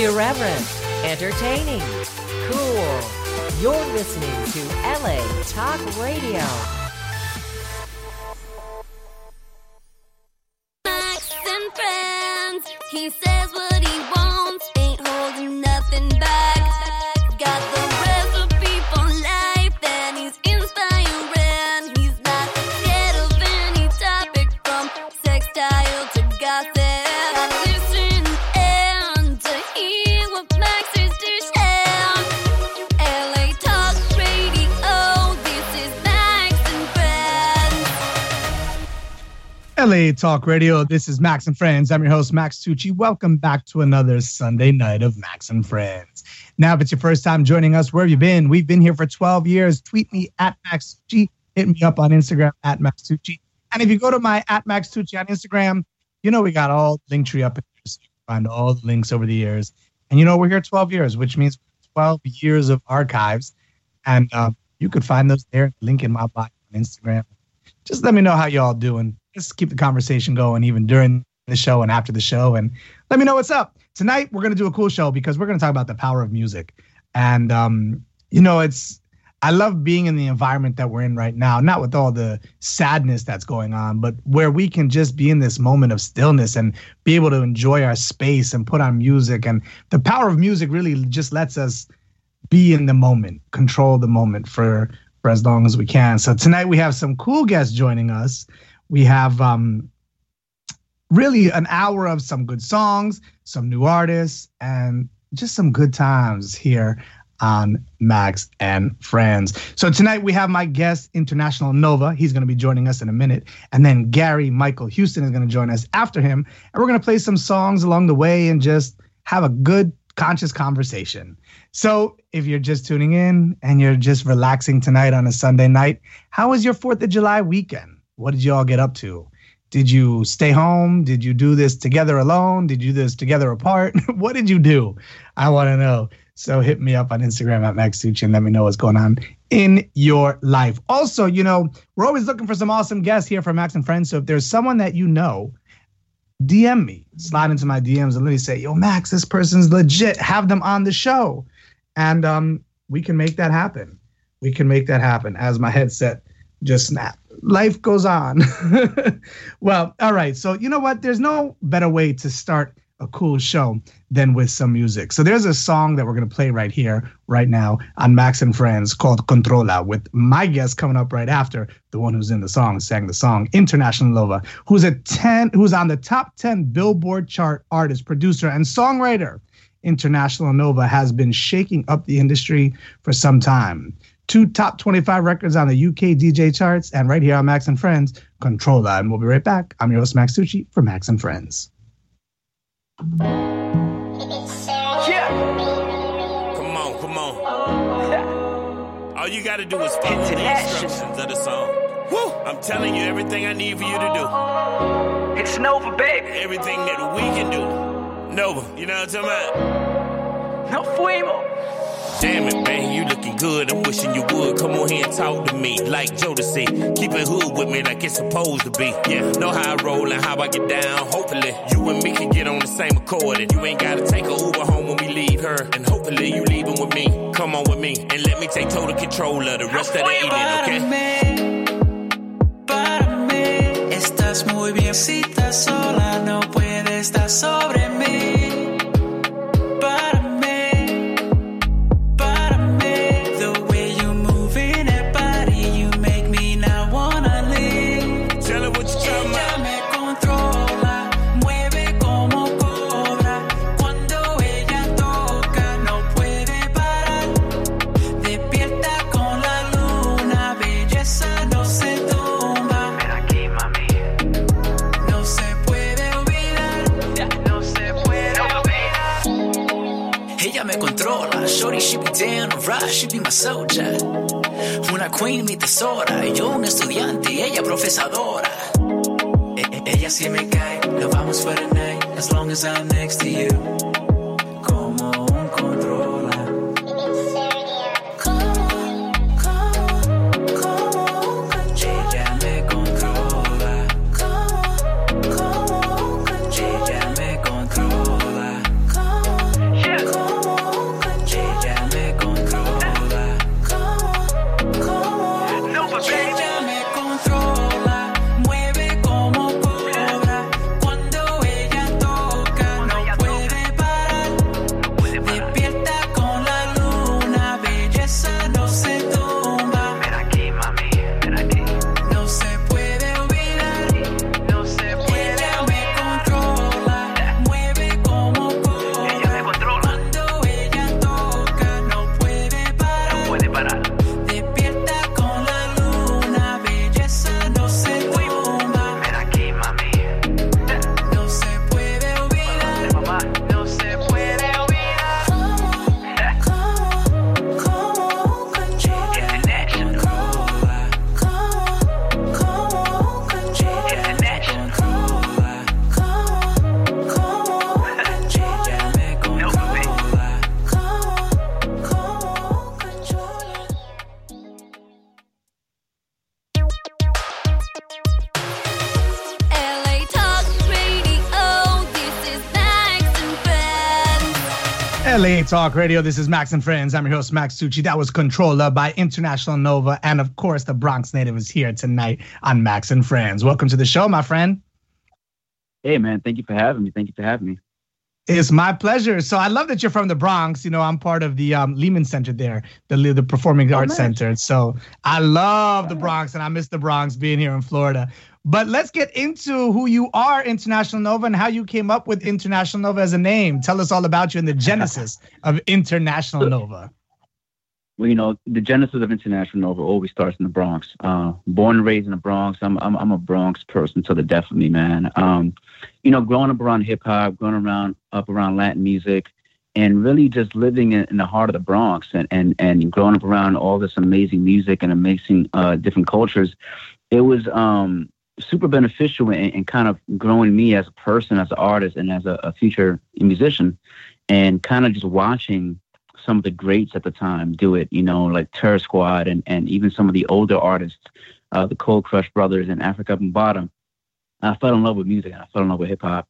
Irreverent, entertaining, cool. You're listening to LA Talk Radio. Max and friends. He says LA Talk Radio. This is Max and Friends. I'm your host, Max Tucci. Welcome back to another Sunday night of Max and Friends. Now, if it's your first time joining us, where have you been? We've been here for 12 years. Tweet me at Max Tucci. Hit me up on Instagram at Max Tucci. And if you go to my at Max Tucci on Instagram, you know we got all link tree up in there. So you can find all the links over the years. And you know, we're here 12 years, which means 12 years of archives. And uh, you could find those there. Link in my bio on Instagram. Just let me know how y'all doing just keep the conversation going even during the show and after the show and let me know what's up. Tonight we're going to do a cool show because we're going to talk about the power of music. And um you know it's i love being in the environment that we're in right now not with all the sadness that's going on but where we can just be in this moment of stillness and be able to enjoy our space and put on music. And the power of music really just lets us be in the moment control the moment for for as long as we can. So tonight we have some cool guests joining us we have um, really an hour of some good songs, some new artists, and just some good times here on Max and Friends. So tonight we have my guest, International Nova. He's going to be joining us in a minute. And then Gary Michael Houston is going to join us after him. And we're going to play some songs along the way and just have a good, conscious conversation. So if you're just tuning in and you're just relaxing tonight on a Sunday night, how was your 4th of July weekend? What did you all get up to? Did you stay home? Did you do this together alone? Did you do this together apart? what did you do? I want to know. So hit me up on Instagram at Max Tucci and let me know what's going on in your life. Also, you know, we're always looking for some awesome guests here for Max and Friends. So if there's someone that you know, DM me, slide into my DMs and let me say, yo, Max, this person's legit. Have them on the show. And um, we can make that happen. We can make that happen as my headset just snapped life goes on. well, all right. So, you know what? There's no better way to start a cool show than with some music. So, there's a song that we're going to play right here, right now on Max and Friends called Controla, with my guest coming up right after the one who's in the song, sang the song, International Nova, who's a 10, who's on the top 10 Billboard chart artist, producer, and songwriter. International Nova has been shaking up the industry for some time two top 25 records on the UK DJ charts, and right here on Max and Friends, Controla. And we'll be right back. I'm your host, Max Tucci, for Max and Friends. Yeah. Come on, come on. All you gotta do is follow the instructions of the song. Woo! I'm telling you everything I need for you to do. It's Nova, baby. Everything that we can do. Nova, you know what I'm talking about? No fuimos. Damn it, man, you looking good. I'm wishing you would come on here and talk to me. Like Jodeci, keep it hood with me like it's supposed to be. Yeah, know how I roll and how I get down. Hopefully, you and me can get on the same accord. And you ain't gotta take a Uber home when we leave her. And hopefully, you leaving with me. Come on with me and let me take total control of the rest of the evening, okay? Para mí, estás muy bien. Si estás sola, no puedes estar sobre soldier. Una queen, mi tesora, yo un estudiante, ella profesadora. E- e- ella sí me cae, nos vamos for the night, as long as I'm next to you. Talk Radio. This is Max and Friends. I'm your host, Max Tucci. That was Controla by International Nova. And of course, the Bronx native is here tonight on Max and Friends. Welcome to the show, my friend. Hey, man. Thank you for having me. Thank you for having me. It's my pleasure. So I love that you're from the Bronx. You know, I'm part of the um, Lehman Center there, the the Performing Arts nice. Center. So I love the Bronx, and I miss the Bronx being here in Florida. But let's get into who you are, International Nova, and how you came up with International Nova as a name. Tell us all about you and the genesis of International Nova. Well, you know, the genesis of International Nova always starts in the Bronx. Uh, born and raised in the Bronx, I'm, I'm I'm a Bronx person to the death of me, man. Um, you know, growing up around hip hop, growing around up around Latin music, and really just living in, in, the heart of the Bronx, and and and growing up around all this amazing music and amazing uh, different cultures, it was um, super beneficial in, in, kind of growing me as a person, as an artist, and as a, a future musician, and kind of just watching some of the greats at the time do it, you know, like Terror Squad and, and even some of the older artists, uh, the Cold Crush Brothers and Afrika Bambaataa. I fell in love with music and I fell in love with hip hop.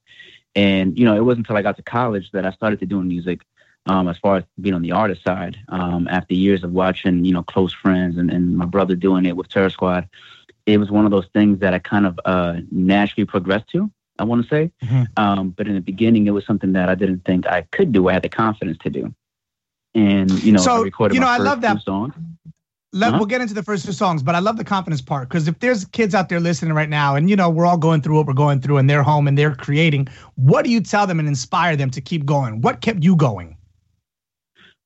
And, you know, it wasn't until I got to college that I started to doing music um, as far as being on the artist side. Um, after years of watching, you know, close friends and, and my brother doing it with Terror Squad, it was one of those things that I kind of uh, naturally progressed to. I want to say, mm-hmm. um, but in the beginning, it was something that I didn't think I could do. I had the confidence to do and you know, so, I recorded you know, I love that song. Let, uh-huh. We'll get into the first two songs, but I love the confidence part because if there's kids out there listening right now, and you know we're all going through what we're going through, and they're home and they're creating, what do you tell them and inspire them to keep going? What kept you going?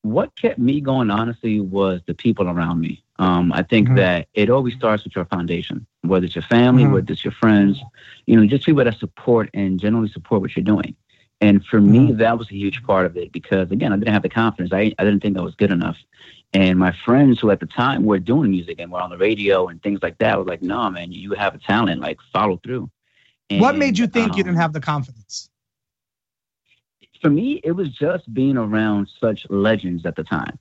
What kept me going, honestly, was the people around me. Um, I think mm-hmm. that it always starts with your foundation, whether it's your family, mm-hmm. whether it's your friends, you know, just people that support and generally support what you're doing. And for me, mm-hmm. that was a huge part of it because, again, I didn't have the confidence. I, I didn't think I was good enough. And my friends who at the time were doing music and were on the radio and things like that were like, no, man, you have a talent, like follow through. And, what made you think um, you didn't have the confidence? For me, it was just being around such legends at the time.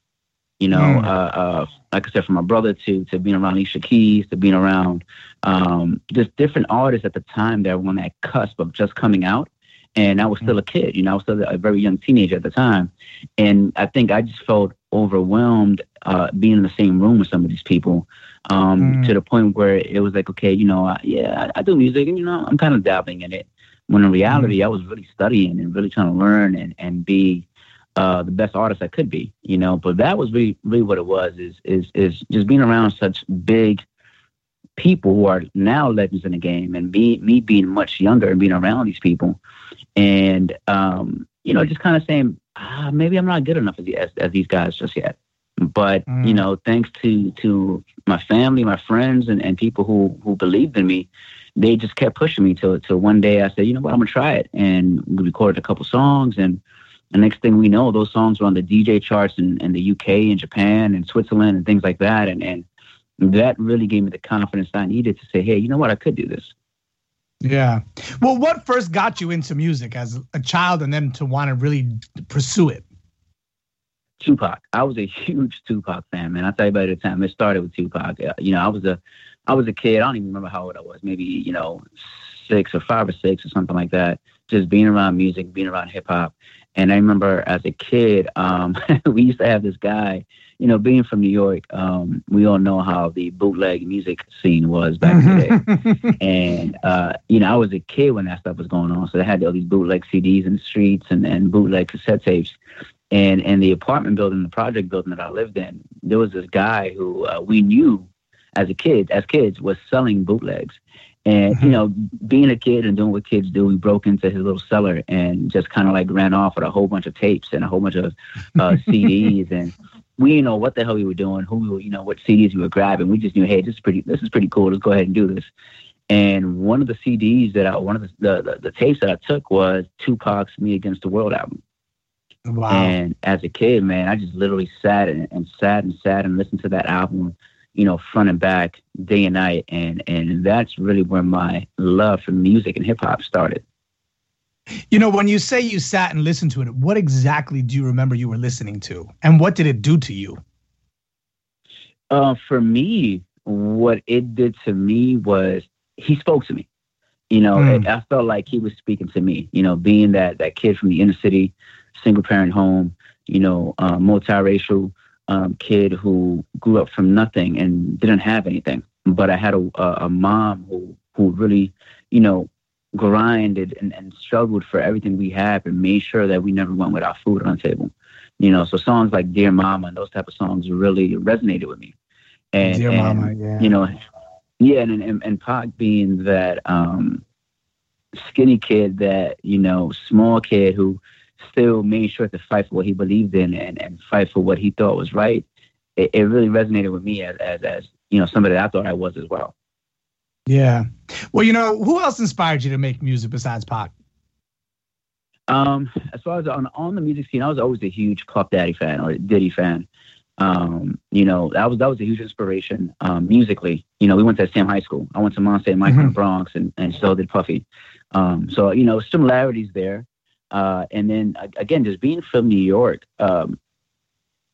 You know, mm. uh, uh, like I said, from my brother to to being around Alicia Keys to being around um, just different artists at the time that were on that cusp of just coming out and I was still a kid. You know, I was still a very young teenager at the time, and I think I just felt overwhelmed uh, being in the same room with some of these people, um, mm. to the point where it was like, okay, you know, I, yeah, I, I, do music, and you know, I'm kind of dabbling in it. When in reality, mm. I was really studying and really trying to learn and and be uh, the best artist I could be. You know, but that was really really what it was is is is just being around such big people who are now legends in the game and me me being much younger and being around these people and um, you know, just kind of saying, ah, maybe I'm not good enough as, as, as these guys just yet. But mm. you know, thanks to to my family, my friends, and, and people who who believed in me, they just kept pushing me till till one day I said, you know what, I'm gonna try it, and we recorded a couple songs, and the next thing we know, those songs were on the DJ charts in, in the UK and Japan and Switzerland and things like that, and and that really gave me the confidence I needed to say, hey, you know what, I could do this. Yeah. Well, what first got you into music as a child and then to want to really pursue it? Tupac. I was a huge Tupac fan, man. I'll tell you about the time it started with Tupac. Uh, you know, I was a I was a kid. I don't even remember how old I was. Maybe, you know, six or five or six or something like that. Just being around music, being around hip hop. And I remember as a kid, um, we used to have this guy you know, being from New York, um, we all know how the bootleg music scene was back in the day. and, uh, you know, I was a kid when that stuff was going on. So they had all these bootleg CDs in the streets and, and bootleg cassette tapes. And in the apartment building, the project building that I lived in, there was this guy who uh, we knew as a kid, as kids, was selling bootlegs. And, you know, being a kid and doing what kids do, we broke into his little cellar and just kind of like ran off with a whole bunch of tapes and a whole bunch of uh, CDs. And we didn't know what the hell we were doing, who we were, you know, what CDs we were grabbing. We just knew, hey, this is pretty, this is pretty cool. Let's go ahead and do this. And one of the CDs that I, one of the, the, the, the tapes that I took was Tupac's Me Against the World album. Wow. And as a kid, man, I just literally sat and, and sat and sat and listened to that album, you know, front and back, day and night. And, and that's really where my love for music and hip hop started. You know, when you say you sat and listened to it, what exactly do you remember you were listening to? And what did it do to you? Uh, for me, what it did to me was he spoke to me. You know, mm. I felt like he was speaking to me. You know, being that that kid from the inner city, single parent home, you know, uh, multiracial um, kid who grew up from nothing and didn't have anything. But I had a, a, a mom who who really, you know, grinded and, and struggled for everything we have and made sure that we never went without food on the table. You know, so songs like Dear Mama and those type of songs really resonated with me. And, Dear and, Mama, yeah. you know, yeah, and and, and Pac being that um, skinny kid, that you know, small kid who still made sure to fight for what he believed in and, and fight for what he thought was right. It, it really resonated with me as, as as you know somebody that I thought I was as well. Yeah. Well, you know, who else inspired you to make music besides Pac? Um, as far as on on the music scene, I was always a huge Puff Daddy fan or Diddy fan. Um, you know, that was that was a huge inspiration um, musically. You know, we went to the same high school. I went to Mount St. Michael in the Mhm. Bronx, and, and so did Puffy. Um, so you know, similarities there. Uh, and then again, just being from New York, um,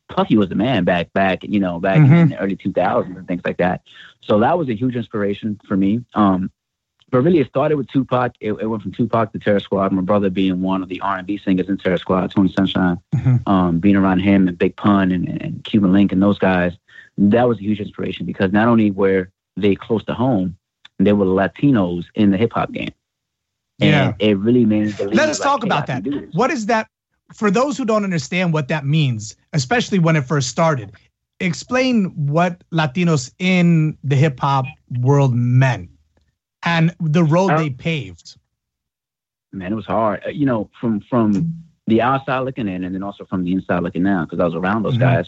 Puffy was the man back back you know back in Mhm. the early 2000s and things like that. So that was a huge inspiration for me. Um, but really, it started with Tupac. It, it went from Tupac to Terror Squad. My brother being one of the R&B singers in Terror Squad, Tony Sunshine, Mhm. um, being around him and Big Pun and, and Cuban Link and those guys, that was a huge inspiration because not only were they close to home, they were Latinos in the hip hop game. And Yeah. it really made me believe. Let us like, talk about can that. What is that? For those who don't understand what that means, especially when it first started, explain what Latinos in the hip hop world meant and the road they paved. man, it was hard. Uh, you know, from from the outside looking in, and then also from the inside looking in, because I was around those Mhm. guys.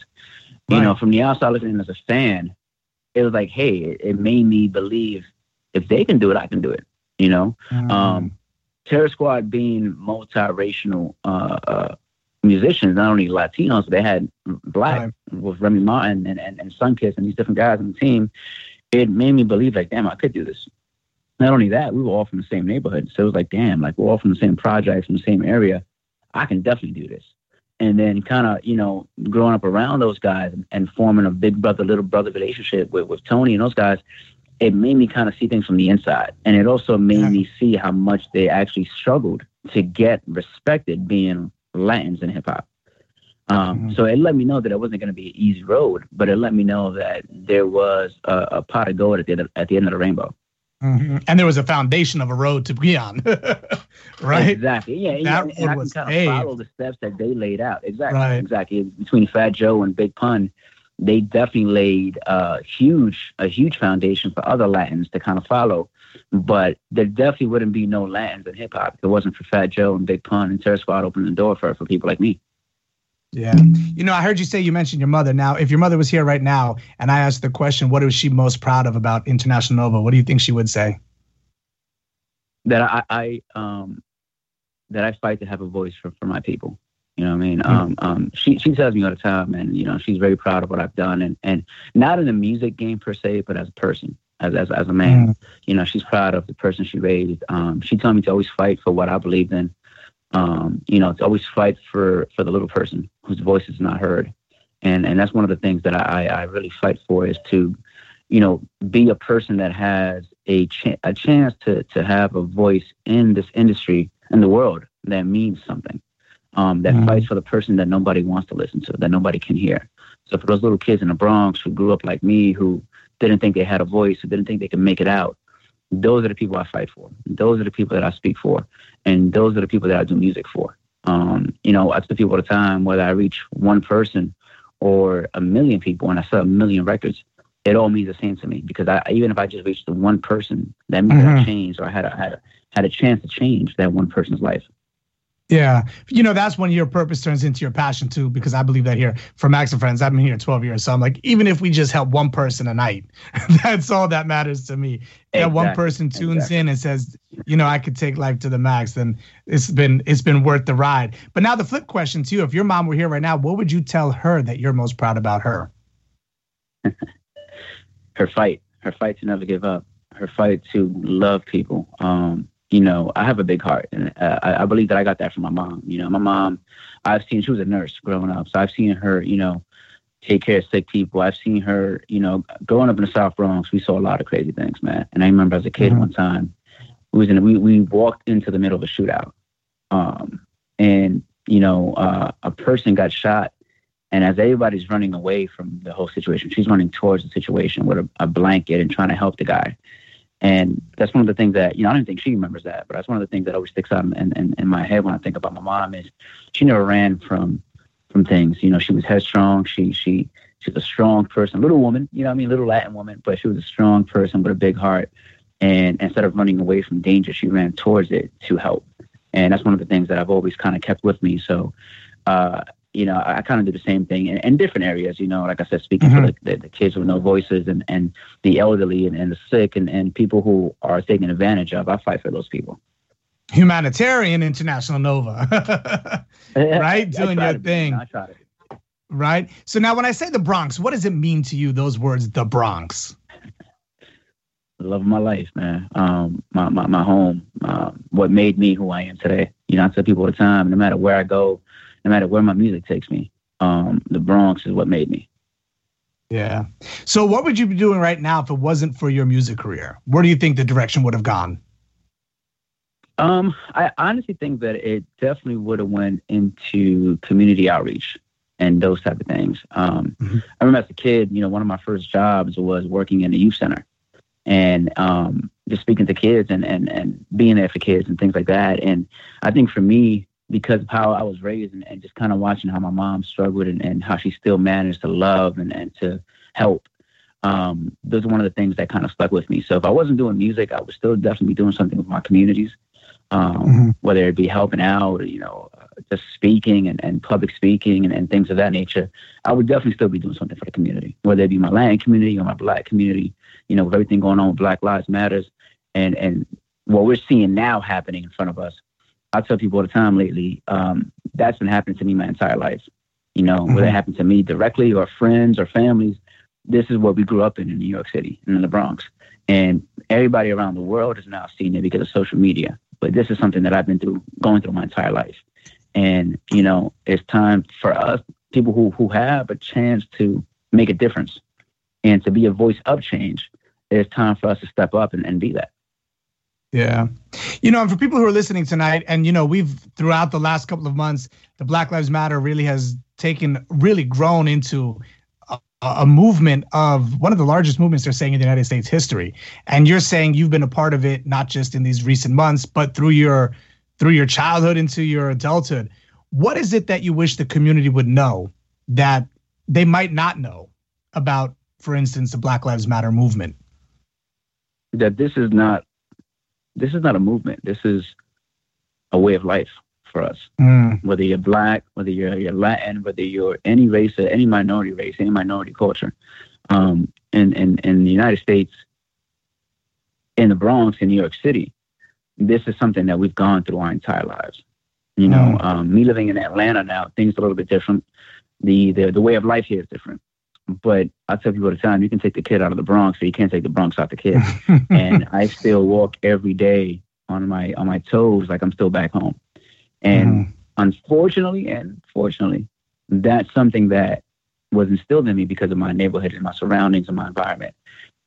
You Right. know, from the outside looking in as a fan, it was like, hey, it, it made me believe if they can do it, I can do it. You know, Mm-hmm. um, Terror Squad being multiracial uh, uh, musicians, not only Latinos, they had black Right. with Remy Martin and, and, and Sunkiss and these different guys on the team. It made me believe, like, damn, I could do this. Not only that, we were all from the same neighborhood. So it was like, damn, like we're all from the same projects, from the same area. I can definitely do this. And then kind of, you know, growing up around those guys and, and forming a big brother, little brother relationship with, with Tony and those guys, it made me kind of see things from the inside. And it also made Yeah. me see how much they actually struggled to get respected being Latins in hip hop. Um, Mhm. So it let me know that it wasn't going to be an easy road, but it let me know that there was a, a pot of gold at the, end of, at the end of the rainbow. Mhm. And there was a foundation of a road to be on, right? Exactly. Yeah. yeah. That And, and I can kind of follow the steps that they laid out. Exactly. Right. Exactly. Between Fat Joe and Big Pun, they definitely laid a huge, a huge foundation for other Latins to kind of follow. But there definitely wouldn't be no Latins in hip hop if it wasn't for Fat Joe and Big Pun and Terror Squad opening the door for for people like me. Yeah. You know, I heard you say you mentioned your mother. Now, if your mother was here right now and I asked the question, what is she most proud of about International Nova? What do you think she would say? that I, I um that I fight to have a voice for, for my people. You know what I mean? Mm. Um, um, she she tells me all the time, and you know she's very proud of what I've done, and and not in the music game per se, but as a person, as as, as a man. You know, she's proud of the person she raised. Um, she told me to always fight for what I believed in. Um, you know, to always fight for for the little person whose voice is not heard, and and that's one of the things that I I really fight for is to, you know, be a person that has a ch- a chance to to have a voice in this industry in the world that means something. Um, that Mhm. fights for the person that nobody wants to listen to, that nobody can hear. So for those little kids in the Bronx who grew up like me, who didn't think they had a voice, who didn't think they could make it out, those are the people I fight for. Those are the people that I speak for, and those are the people that I do music for. Um, you know, I tell people all the time, whether I reach one person or a million people, and I sell a million records, it all means the same to me because I even if I just reached the one person, that means I Mhm. changed or I had a, had a, had a chance to change that one person's life. Yeah. You know, that's when your purpose turns into your passion too, because I believe that here for Max and Friends, I've been here 12 years. So I'm like, even if we just help one person a night, that's all that matters to me. That one person tunes exactly. in and says, you know, I could take life to the max, then it's been it's been worth the ride. But now the flip question to you, if your mom were here right now, what would you tell her that you're most proud about her? her fight, her fight to never give up, her fight to love people. Um, you know, I have a big heart, and uh, I, I believe that I got that from my mom. You know, my mom, I've seen she was a nurse growing up, so I've seen her, you know, take care of sick people. I've seen her, you know, growing up in the South Bronx, we saw a lot of crazy things, man. And I remember as a kid Mhm. one time, we was in, we we walked into the middle of a shootout, um, and you know, uh, a person got shot, and as everybody's running away from the whole situation, she's running towards the situation with a, a blanket and trying to help the guy. And that's one of the things that, you know, I don't think she remembers that, but that's one of the things that always sticks out in, in, in my head when I think about my mom is she never ran from from things. You know, she was headstrong. She she she's a strong person, little woman, you know I mean, little Latin woman, but she was a strong person with a big heart. And instead of running away from danger, she ran towards it to help. And that's one of the things that I've always kind of kept with me. So, uh, you know, I, kind of do the same thing in, in, different areas, you know, like I said, speaking mm-hmm. for the, the, the, kids with no voices and, and the elderly and, and the sick and, and people who are taken advantage of. I fight for those people. Humanitarian International Nova, right? Doing your thing. I tried it. Right. So now, when I say the Bronx, what does it mean to you? Those words, the Bronx. Love of my life, man. Um, my, my, my home. Uh, what made me who I am today. You know, I tell people all the time, no matter where I go, no matter where my music takes me. Um, the Bronx is what made me. Yeah. So what would you be doing right now if it wasn't for your music career? Where do you think the direction would have gone? Um, I honestly think that it definitely would have went into community outreach and those type of things. Um, mm-hmm. I remember as a kid, you know, one of my first jobs was working in a youth center and um, just speaking to kids and, and, and being there for kids and things like that. And I think for me, because of how I was raised and, and just kind of watching how my mom struggled and, and how she still managed to love and, and to help. Um, those are one of the things that kind of stuck with me. So if I wasn't doing music, I would still definitely be doing something with my communities, um, mm-hmm. whether it be helping out, or, you know, uh, just speaking and, and public speaking and, and things of that nature. I would definitely still be doing something for the community, whether it be my Latin community or my Black community. You know, with everything going on with Black Lives Matters, and and what we're seeing now happening in front of us I tell people all the time lately, um, that's been happening to me my entire life. You know, mm-hmm. whether it happened to me directly or friends or families, this is what we grew up in in New York City and in the Bronx. And everybody around the world is now seeing it because of social media. But this is something that I've been through, going through my entire life. And, you know, it's time for us, people who, who have a chance to make a difference and to be a voice of change, it's time for us to step up and, and be that. Yeah. You know, and for people who are listening tonight, and, you know, we've throughout the last couple of months, the Black Lives Matter really has taken, really grown into a, a movement of one of the largest movements they're saying in the United States history. And you're saying you've been a part of it, not just in these recent months, but through your through your childhood into your adulthood. What is it that you wish the community would know that they might not know about, for instance, the Black Lives Matter movement? That this is not this is not a movement. This is a way of life for us. Mm. Whether you're black, whether you're, you're Latin, whether you're any race or any minority race, any minority culture. Um, in, in, in the United States, in the Bronx, in New York City, this is something that we've gone through our entire lives. You know, mm. um, me living in Atlanta now, things are a little bit different. The, the the way of life here is different. But I tell people all the time, you can take the kid out of the Bronx, but you can't take the Bronx out the kid. and I still walk every day on my on my toes like I'm still back home. And mm. unfortunately, and fortunately, that's something that was instilled in me because of my neighborhood and my surroundings and my environment.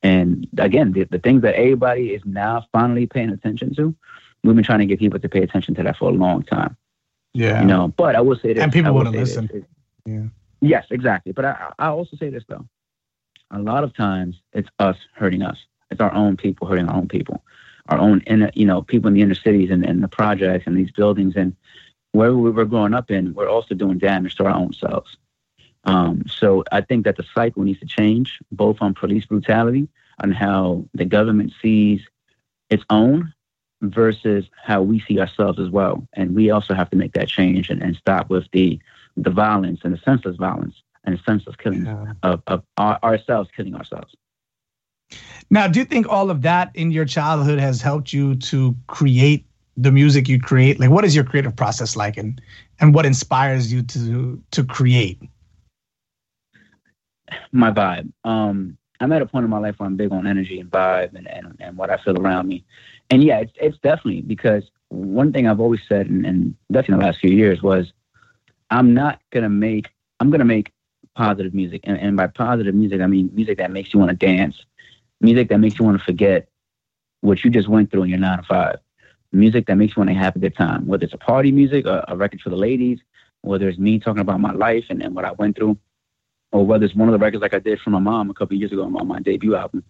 And again, the, the things that everybody is now finally paying attention to, we've been trying to get people to pay attention to that for a long time. Yeah. You know, but I will say this. And people want to listen. This, yeah. Yes, exactly. But I, I also say this though. A lot of times it's us hurting us. It's our own people hurting our own people, our own inner, you know, people in the inner cities and, and the projects and these buildings and where we were growing up in, we're also doing damage to our own selves. Um, so I think that the cycle needs to change, both on police brutality and how the government sees its own versus how we see ourselves as well. And we also have to make that change and, and stop with the the violence and the senseless violence and the senseless killing yeah. of, of our, ourselves killing ourselves. Now, do you think all of that in your childhood has helped you to create the music you create? Like, what is your creative process like, and and what inspires you to to create? My vibe. Um, I'm at a point in my life where I'm big on energy and vibe and, and, and what I feel around me. And yeah, it's, it's definitely because one thing I've always said, and, and definitely the last few years, was I'm not gonna make I'm gonna make positive music, and, and by positive music I mean music that makes you want to dance, music that makes you want to forget what you just went through in your nine to five, music that makes you want to have a good time, whether it's a party music, or a record for the ladies, whether it's me talking about my life and, and what I went through, or whether it's one of the records like I did for my mom a couple years ago on my debut album,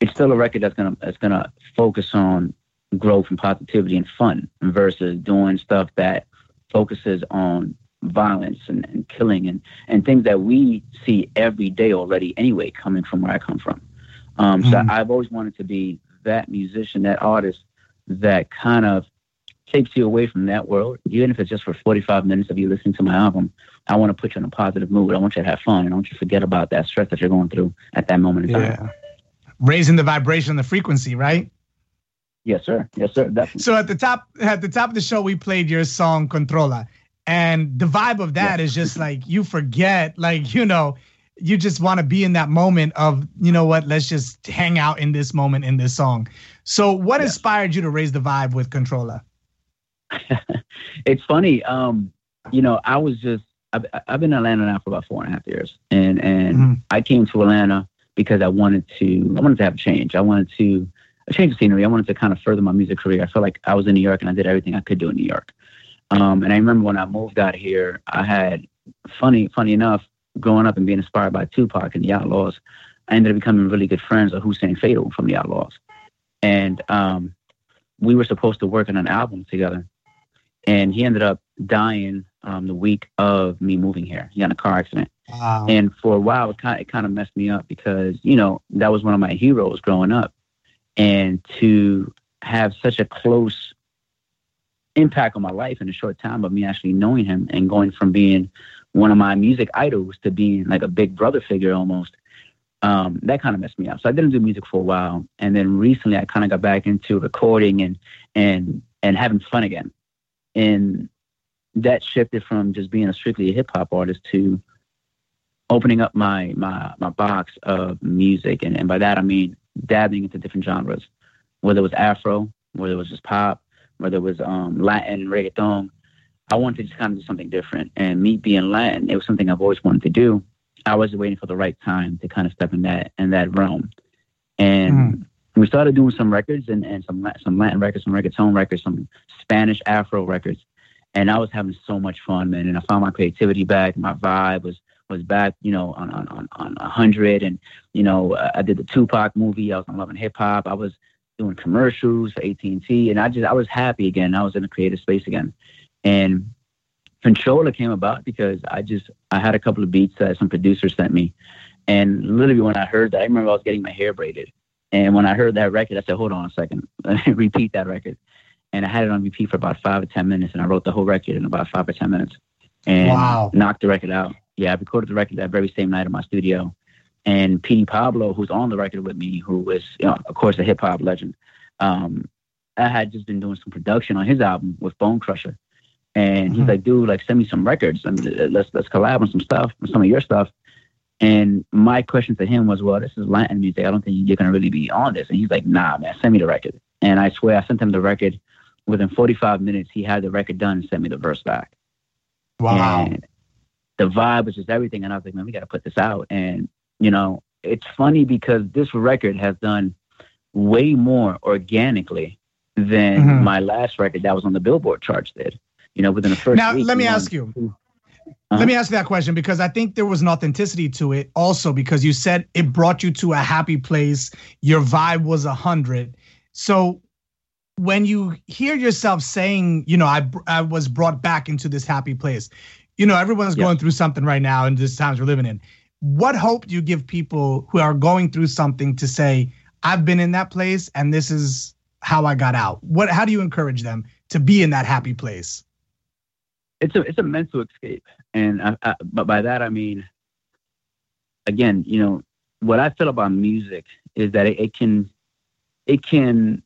it's still a record that's gonna that's gonna focus on growth and positivity and fun versus doing stuff that focuses on violence and, and killing and, and things that we see every day already anyway coming from where I come from. Um, mm-hmm. So I've always wanted to be that musician, that artist that kind of takes you away from that world, even if it's just for 45 minutes of you listening to my album. I want to put you in a positive mood. I want you to have fun. I want you to forget about that stress that you're going through at that moment in time. Yeah. Raising the vibration, the frequency, right? Yes, sir. Yes, sir. Definitely. So at the top, at the top of the show, we played your song "Controla," and the vibe of that is just like you forget, like you know, you just want to be in that moment of you know what, let's just hang out in this moment in this song. So, what inspired you to raise the vibe with Controla? it's funny. Um, you know, I was just I've, I've, been in Atlanta now for about four and a half years, and and mm-hmm. I came to Atlanta because I wanted to I wanted to have a change. I wanted to a change of scenery. I wanted to kind of further my music career. I felt like I was in New York and I did everything I could do in New York. Um, and I remember when I moved out here, I had funny, funny enough, growing up and being inspired by Tupac and the Outlawz, I ended up becoming really good friends with Hussein Fatal from the Outlawz. And um, we were supposed to work on an album together. And he ended up dying um, the week of me moving here. He got in a car accident. Wow. And for a while, it kind, of, it kind of messed me up because, you know, that was one of my heroes growing up and to have such a close impact on my life in a short time of me actually knowing him and going from being one of my music idols to being like a big brother figure almost um, that kind of messed me up. So i didn't do music for a while and then recently i kind of got back into recording and and and having fun again. And that shifted from just being a strictly a hip-hop artist to opening up my my my box of music. And, and by that i mean dabbing into different genres, whether it was Afro, whether it was just pop, whether it was um, Latin, reggaeton. I wanted to just kind of do something different. And me being Latin, it was something I've always wanted to do. I was waiting for the right time to kind of step in that in that realm. And mm. we started doing some records and, and some some Latin records, some reggaeton records, some Spanish Afro records. And I was having so much fun, man. And I found my creativity back. My vibe was was back, you know, on on on on a hundred, and you know, I did the Tupac movie. I was on Love and Hip Hop. I was doing commercials for AT and I just I was happy again. I was in a creative space again, and Controla came about because I just I had a couple of beats that some producers sent me, and literally when I heard that, I remember I was getting my hair braided, and when I heard that record, I said, "Hold on a second, repeat that record." And I had it on repeat for about five or ten minutes, and I wrote the whole record in about five or ten minutes, and wow. knocked the record out yeah, I recorded the record that very same night in my studio. And Petey Pablo, who's on the record with me, who is, you know, of course, a hip hop legend, um, I had just been doing some production on his album with Bone Crusher. And he's mm-hmm. like, dude, like, send me some records. I mean, let's let's collab on some stuff, on some of your stuff. And my question to him was, well, this is Latin music. I don't think you're gonna really be on this. And he's like, nah, man, send me the record. And I swear, I sent him the record. Within 45 minutes, he had the record done and sent me the verse back. Wow. And the vibe was just everything. And I was like, man, we got to put this out. And, you know, it's funny because this record has done way more organically than mm-hmm. my last record that was on the Billboard charts did. You know, within the first. Now, week, let me ask you. Uh-huh. Let me ask you that question because I think there was an authenticity to it also because you said it brought you to a happy place. Your vibe was a hundred. So when you hear yourself saying, you know, I, I was brought back into this happy place, you know, everyone's going through something right now in these times we're living in. What hope do you give people who are going through something to say, I've been in that place and this is how I got out? What how do you encourage them to be in that happy place? It's a it's a mental escape. And I, I, but by that I mean again, you know, what I feel about music is that it, it can it can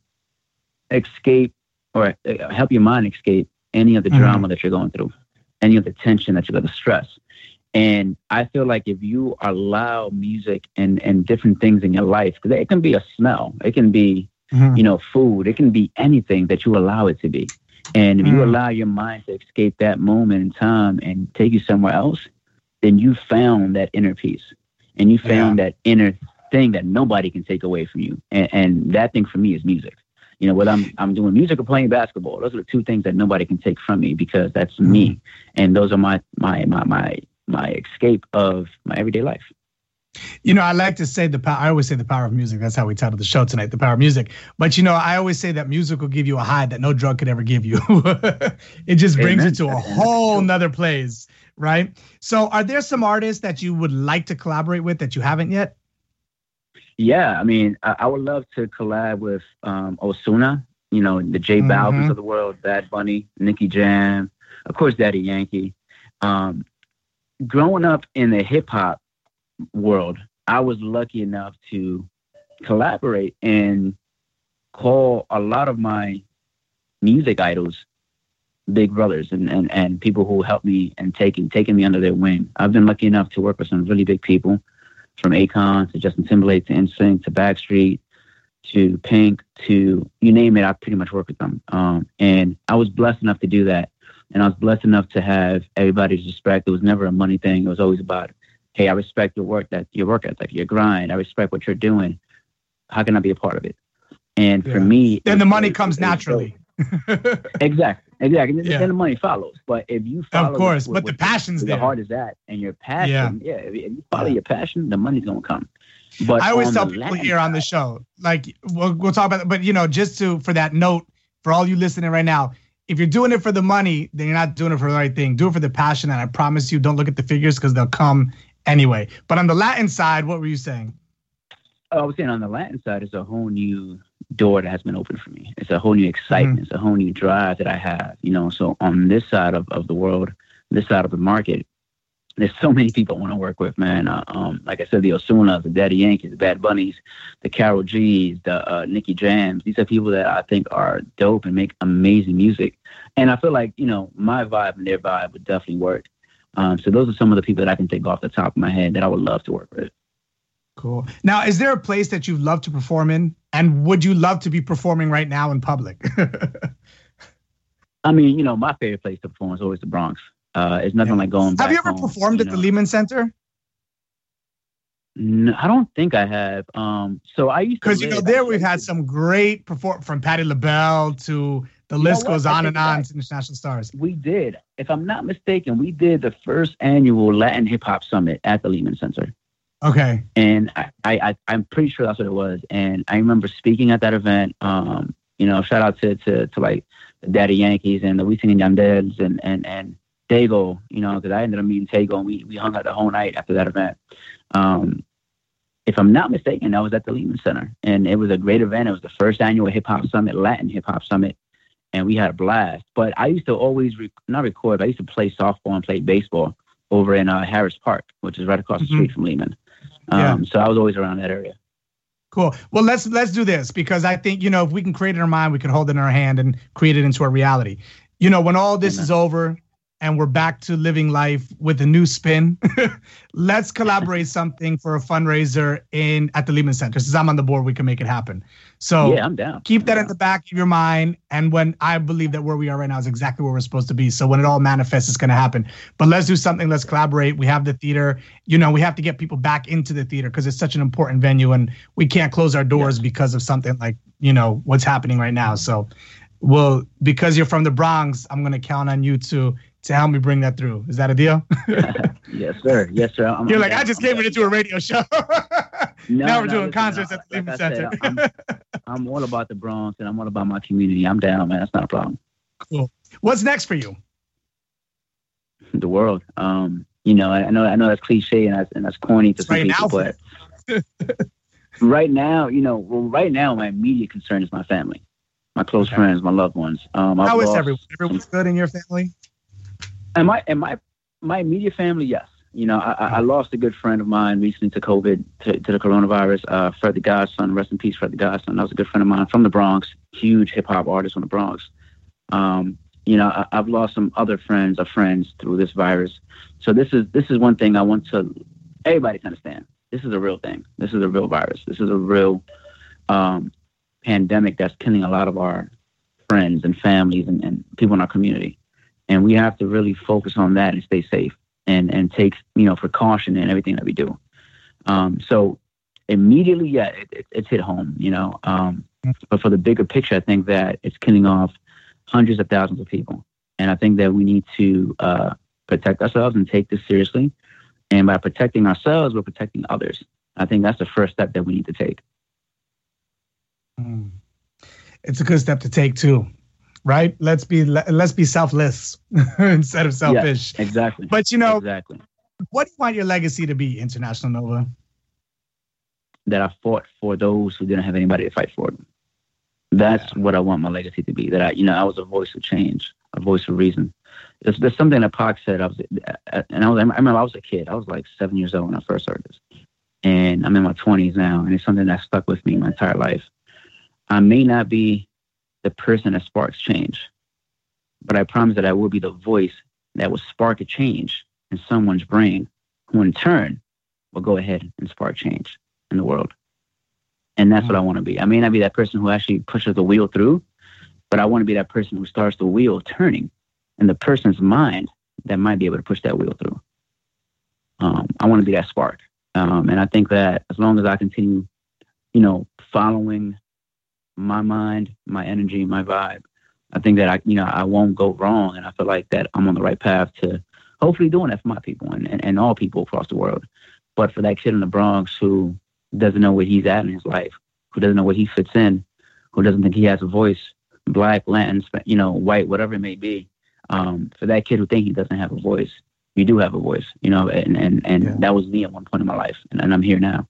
escape or uh, help your mind escape any of the mm-hmm. drama that you're going through any of the tension that you got, the stress. And I feel like if you allow music and, and different things in your life, because it can be a smell, it can be, mm-hmm. you know, food, it can be anything that you allow it to be. And if mm. you allow your mind to escape that moment in time and take you somewhere else, then you found that inner peace and you found yeah. that inner thing that nobody can take away from you. And, and that thing for me is music You know, whether I'm I'm doing music or playing basketball, those are the two things that nobody can take from me because that's Mm-hmm. me, and those are my my my my my escape of my everyday life. You know, I like to say the power. I always say the power of music. That's how we titled the show tonight, the power of music. But you know, I always say that music will give you a high that no drug could ever give you. it just brings you to a whole nother place, right? So, are there some artists that you would like to collaborate with that you haven't yet? Yeah, I mean, I, I would love to collab with um, Ozuna, you know, the J Balvin's Mhm. of the world, Bad Bunny, Nicky Jam, of course, Daddy Yankee. Um, growing up in the hip hop world, I was lucky enough to collaborate and call a lot of my music idols big brothers and, and, and people who helped me and taking taking me under their wing. I've been lucky enough to work with some really big people, from Akon to Justin Timberlake to NSYNC to Backstreet to Pink to you name it. I pretty much work with them. Um, and I was blessed enough to do that. And I was blessed enough to have everybody's respect. It was never a money thing. It was always about, hey, I respect your work that your work ethic, your grind. I respect what you're doing. How can I be a part of it? And Yeah. for me, Then the money comes naturally. Exactly, exactly. Yeah. Then the money follows. But if you follow, of course, with- but the passion's there. The heart is that, and your passion. Yeah, if if you follow your passion, the money's gonna come. But I always tell people here on the show, like we'll we'll talk about it, but you know, just to for that note, for all you listening right now, if you're doing it for the money, then you're not doing it for the right thing. Do it for the passion, and I promise you, don't look at the figures because they'll come anyway. But on the Latin side, what were you saying? I was saying on the Latin side, it's a whole new door that has been opened for me. It's a whole new excitement. Mm-hmm. It's a whole new drive that I have. You know, so on this side of, of the world, this side of the market, there's so many people I want to work with, man. Uh, um, like I said, the Ozunas, the Daddy Yankees, the Bad Bunnies, the Karol G's, the uh, Nicky Jams. These are people that I think are dope and make amazing music. And I feel like you know my vibe and their vibe would definitely work. Um, so those are some of the people that I can think off the top of my head that I would love to work with. Cool. Now, is there a place that you love to perform in, and would you love to be performing right now in public? I mean, you know, my favorite place to perform is always the Bronx. Uh, it's nothing Yeah. like going Have you ever home, performed you at the. Lehman Center? No, I don't think I have. Um, so I used to Because you know there we've had some great perform from Patti LaBelle to the You list goes on and on to international stars. We did, if I'm not mistaken, we did the first annual Latin Hip Hop Summit at the Lehman Center, Okay. and I, I, I I'm pretty sure that's what it was. And I remember speaking at that event. Um, you know, shout out to to, to like the Daddy Yankees and the Wisin and Yandels and and and Tego. You know, because I ended up meeting Tego and we we hung out the whole night after that event. Um, if I'm not mistaken, I was at the Lehman Center, and it was a great event. It was the first annual Hip Hop Summit, Latin Hip Hop Summit, and we had a blast. But I used to always rec- not record. But I used to play softball and play baseball over in uh, Harris Park, which is right across the Mhm. street from Lehman. Um, Yeah. So I was always around that area. Cool. Well, let's let's do this because I think you know if we can create it in our mind, we can hold it in our hand and create it into a reality. You know, when all this Amen. is over and we're back to living life with a new spin, let's collaborate something for a fundraiser in at the Lehman Center. Since I'm on the board, we can make it happen. So yeah, I'm down. keep that I'm in the back of your mind. And when I believe that where we are right now is exactly where we're supposed to be. So when it all manifests, it's going to happen. But let's do something. Let's collaborate. We have the theater. You know, we have to get people back into the theater because it's such an important venue, and we can't close our doors because of something like you know what's happening right now. So, well, because you're from the Bronx, I'm going to count on you to to help me bring that through. Is that a deal? yes, sir. Yes, sir. I'm, you're I'm like, down. I just I'm came down. to do a radio show. No, now we're no, doing listen, concerts at the like Lehman I said, Center. I'm, I'm all about the Bronx and I'm all about my community. I'm down, man. That's not a problem. Cool. What's next for you? the world. Um, you know, I know I know that's cliche and that's and that's corny to some Right now, people, but right now, you know, well, right now my immediate concern is my family, my close Okay. friends, my loved ones. Um, I've How is everyone? Everyone's good in your family? And my and my my immediate family, yes. You know, I, I lost a good friend of mine recently to COVID, to, to the coronavirus. Uh, Fred the Godson, rest in peace, Fred the Godson. That was a good friend of mine from the Bronx, huge hip hop artist from the Bronx. Um, you know, I, I've lost some other friends of friends through this virus. So this is this is one thing I want to everybody to understand. This is a real thing. This is a real virus. This is a real um, pandemic that's killing a lot of our friends and families and, and people in our community and we have to really focus on that and stay safe and and take you know precaution in everything that we do. Um, so immediately, yeah, it, it, it's hit home. You know, um, But for the bigger picture, I think that it's killing off hundreds of thousands of people. And I think that we need to uh, protect ourselves and take this seriously. And by protecting ourselves, we're protecting others. I think that's the first step that we need to take. Mm. It's a good step to take too, right? Let's be let's be selfless instead of selfish. Yeah, exactly. But you know, exactly. What do you want your legacy to be, International Nova? That I fought for those who didn't have anybody to fight for them. That's yeah. what I want my legacy to be. That I, you know, I was a voice of change, a voice of reason. There's, there's something that Pac said. I was, uh, uh, and I was, I remember I was a kid. I was like seven years old when I first heard this, and I'm in my 20s now, and it's something that stuck with me my entire life. I may not be the person that sparks change, but I promise that I will be the voice that will spark a change in someone's brain, who in turn will go ahead and spark change in the world. And that's what I want to be. I may not be that person who actually pushes the wheel through, but I want to be that person who starts the wheel turning in the person's mind that might be able to push that wheel through. Um, I want to be that spark. Um, and I think that as long as I continue, you know, following my mind, my energy, my vibe, I think that I, you know, I won't go wrong. And I feel like that I'm on the right path to hopefully doing that for my people and, and, and all people across the world. But for that kid in the Bronx who doesn't know where he's at in his life, who doesn't know where he fits in, who doesn't think he has a voice, black, Latin, you know, white, whatever it may be. Um, for that kid who think he doesn't have a voice, you do have a voice, you know, and and, and yeah. that was me at one point in my life, and, and I'm here now.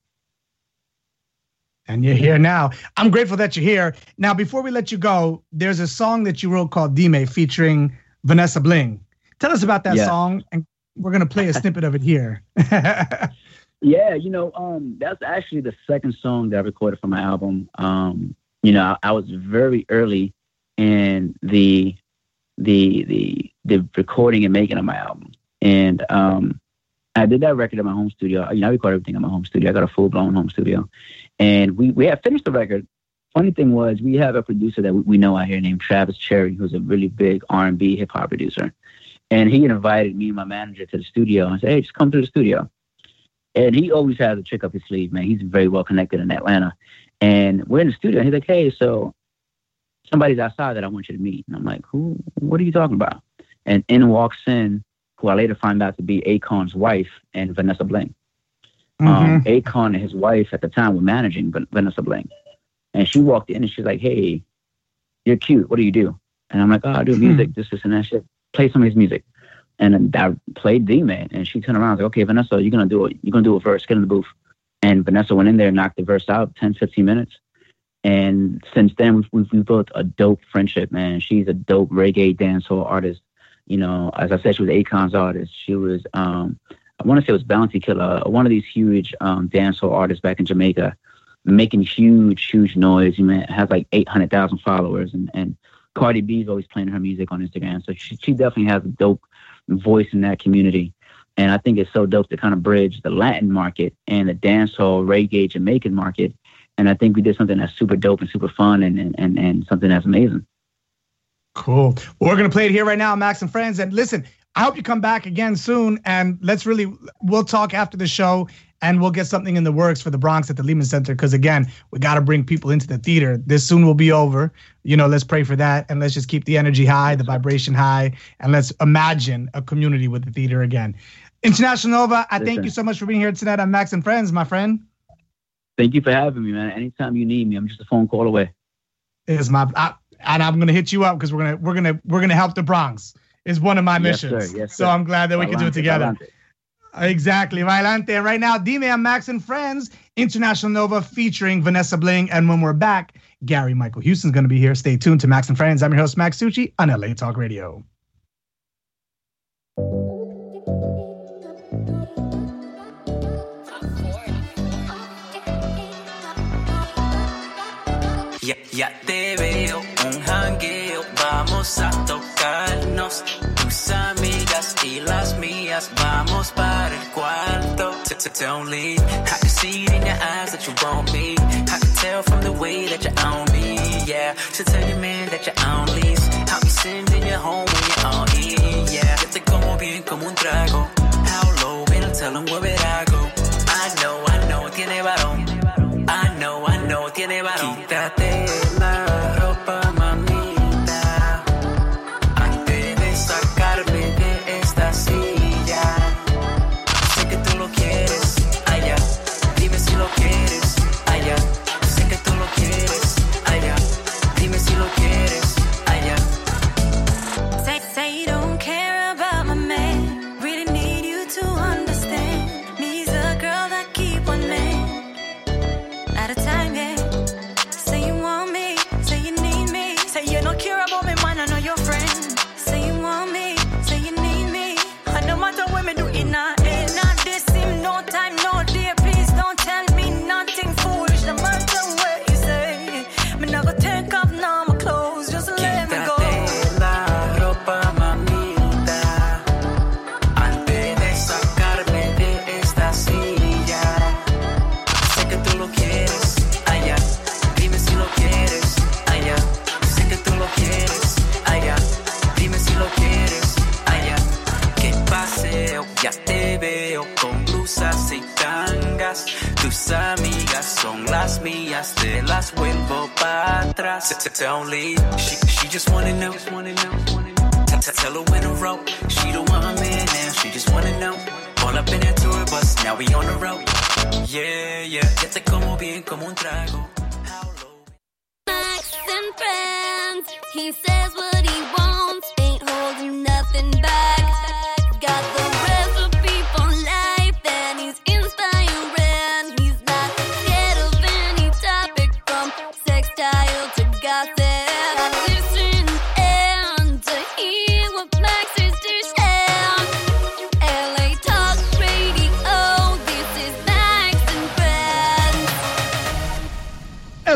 And you're here now. I'm grateful that you're here. Now, before we let you go, there's a song that you wrote called Dime featuring Vanessa Bling. Tell us about that yeah. song, and we're gonna play a snippet of it here. Yeah, you know, um, that's actually the second song that I recorded for my album. Um, you know, I, I was very early in the the the the recording and making of my album, and um, I did that record in my home studio. You know, I record everything in my home studio. I got a full blown home studio, and we we had finished the record. Funny thing was, we have a producer that we, we know out here named Travis Cherry, who's a really big R and B hip hop producer, and he invited me and my manager to the studio and said, "Hey, just come to the studio." And he always has a trick up his sleeve, man. He's very well connected in Atlanta. And we're in the studio, and he's like, hey, so somebody's outside that I want you to meet. And I'm like, who? What are you talking about? And in walks in, who I later find out to be Akon's wife and Vanessa Bling. Um, mm-hmm. Um, Akon and his wife at the time were managing Vanessa Bling. And she walked in and she's like, hey, you're cute. What do you do? And I'm like, oh, I do music, hmm. this, this, and that shit. Play some of his music. And I played Dime, and she turned around and was like, okay, Vanessa, you're gonna do it. You're gonna do a verse. Get in the booth. And Vanessa went in there and knocked the verse out 10, 15 minutes. And since then, we've, we've, we've built a dope friendship, man. She's a dope reggae dancehall artist. You know, as I said, she was Akon's artist. She was, um, I want to say it was Bounty Killer, one of these huge um, dancehall artists back in Jamaica, making huge, huge noise. You know, has like 800,000 followers. And, and Cardi B's always playing her music on Instagram. So she, she definitely has a dope voice in that community. And I think it's so dope to kind of bridge the Latin market and the dancehall, reggae, Jamaican market. And I think we did something that's super dope and super fun and, and, and, and something that's amazing. Cool. Well, we're going to play it here right now, Max and Friends. And listen, I hope you come back again soon. And let's really, we'll talk after the show and we'll get something in the works for the Bronx at the Lehman Center. Because again, we got to bring people into the theater. This soon will be over. You know, let's pray for that, and let's just keep the energy high, the vibration high, and let's imagine a community with the theater again. International Nova, I thank you so much for being here tonight on Max and Friends, my friend. Thank you for having me, man. Anytime you need me, I'm just a phone call away. Is my I, and I'm gonna hit you up because we're gonna we're gonna we're gonna help the Bronx. Is one of my yes, missions. Sir. Yes, sir. So I'm glad that we can do it together. Exactly. Vailante. Right now, Dime, Max, and Friends, International Nova featuring Vanessa Bling. And when we're back, Gary Michael Houston's going to be here. Stay tuned to Max and Friends. I'm your host, Max Tucci on LA Talk Radio. Ya, ya te veo, un jangueo, vamos a tocarnos. Tus amigas y las mías, vamos para el cuarto. Leave. I can see it in your eyes that you want me. I can tell from the way that you're on me. Yeah, to tell your man that you're on lease. I'm sending you home when you're on E. Yeah, yo te como bien como un trago. How low, ven, tell him where I go. I know, I know, tiene varón. I know, I know, tiene varón. Quítate atrás.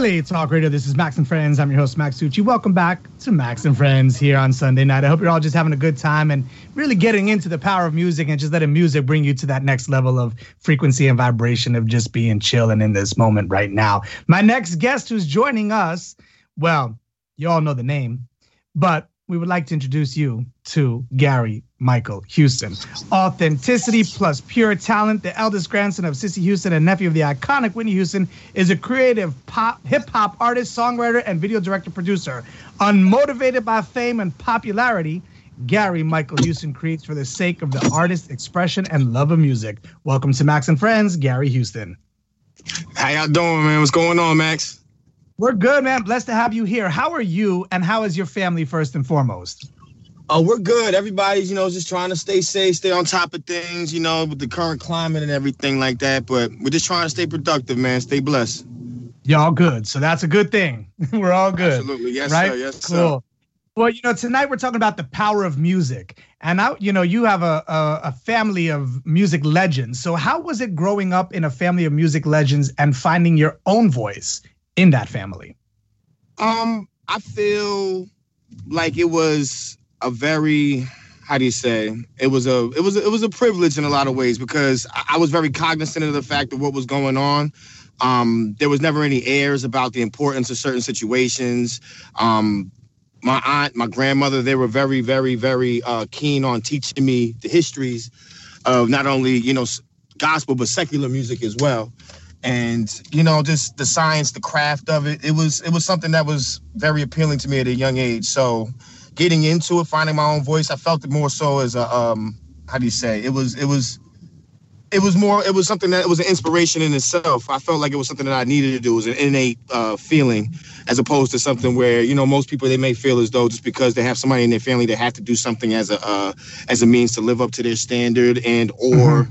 LA Talk Radio. This is Max and Friends. I'm your host, Max Tucci. Welcome back to Max and Friends here on Sunday night. I hope you're all just having a good time and really getting into the power of music and just letting music bring you to that next level of frequency and vibration of just being chill and in this moment right now. My next guest who's joining us, well, you all know the name, but we would like to introduce you to Gary Michael Houston. Authenticity plus pure talent, the eldest grandson of Cissy Houston and nephew of the iconic Whitney Houston, is a creative pop, hip hop artist, songwriter, and video director producer. Unmotivated by fame and popularity, Gary Michael Houston creates for the sake of the artist's expression and love of music. Welcome to Max and Friends, Gary Houston. How y'all doing, man? What's going on, Max? We're good, man. Blessed to have you here. How are you, and how is your family first and foremost? Oh, we're good. Everybody's, you know, just trying to stay safe, stay on top of things, you know, with the current climate and everything like that. But we're just trying to stay productive, man. Stay blessed. Y'all good. So that's a good thing. We're all good. Absolutely. Yes, right? sir. Yes, cool. Well, you know, tonight we're talking about the power of music. And now, you know, you have a, a, a family of music legends. So how was it growing up in a family of music legends and finding your own voice in that family? Um, I feel like it was a very how do you say it was a it was a, it was a privilege in a lot of ways because I, was very cognizant of the fact of what was going on. Um there was never any airs about the importance of certain situations. Um my aunt my grandmother they were very very very uh keen on teaching me the histories of not only you know gospel but secular music as well. And you know just the science the craft of it it was it was something that was very appealing to me at a young age. So getting into it finding my own voice i felt it more so as a um how do you say it was it was it was more it was something that it was an inspiration in itself. I felt like it was something that i needed to do. It was an innate uh, feeling as opposed to something where you know most people they may feel as though just because they have somebody in their family they have to do something as a uh, as a means to live up to their standard and or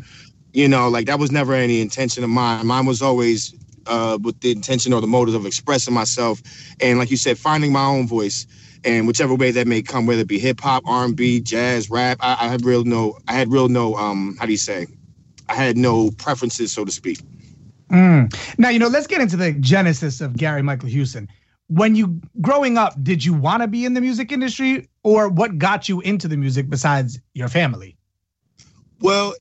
you know like that was never any intention of mine. Mine was always uh, with the intention or the motive of expressing myself. And like you said finding my own voice and whichever way that may come whether it be hip-hop r&b jazz rap I, I had real no i had real no um how do you say i had no preferences so to speak Mm. Now, you know, let's get into the genesis of Gary Michael Houston. When you growing up, did you want to be in the music industry or what got you into the music besides your family? Well,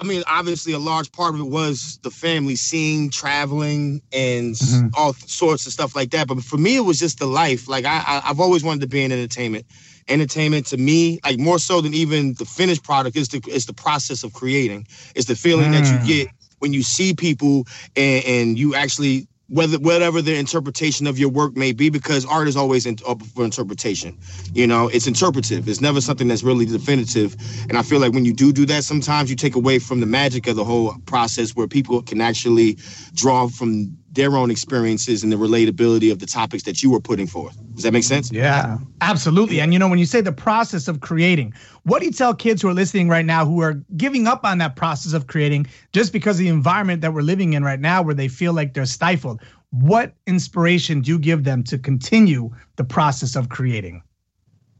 I mean, obviously, a large part of it was the family seeing, traveling, and Mhm. all sorts of stuff like that. But for me, it was just the life. Like I, I, I've always wanted to be in entertainment. Entertainment to me, like more so than even the finished product, is the is the process of creating. It's the feeling that Mm. you get when you see people and, and you actually whether whatever their interpretation of your work may be, because art is always in, up for interpretation. You know, it's interpretive. It's never something that's really definitive. And I feel like when you do do that, sometimes you take away from the magic of the whole process, where people can actually draw from their own experiences and the relatability of the topics that you were putting forth. Does that make sense? Yeah, absolutely. And you know, when you say the process of creating, what do you tell kids who are listening right now who are giving up on that process of creating just because of the environment that we're living in right now where they feel like they're stifled? What inspiration do you give them to continue the process of creating?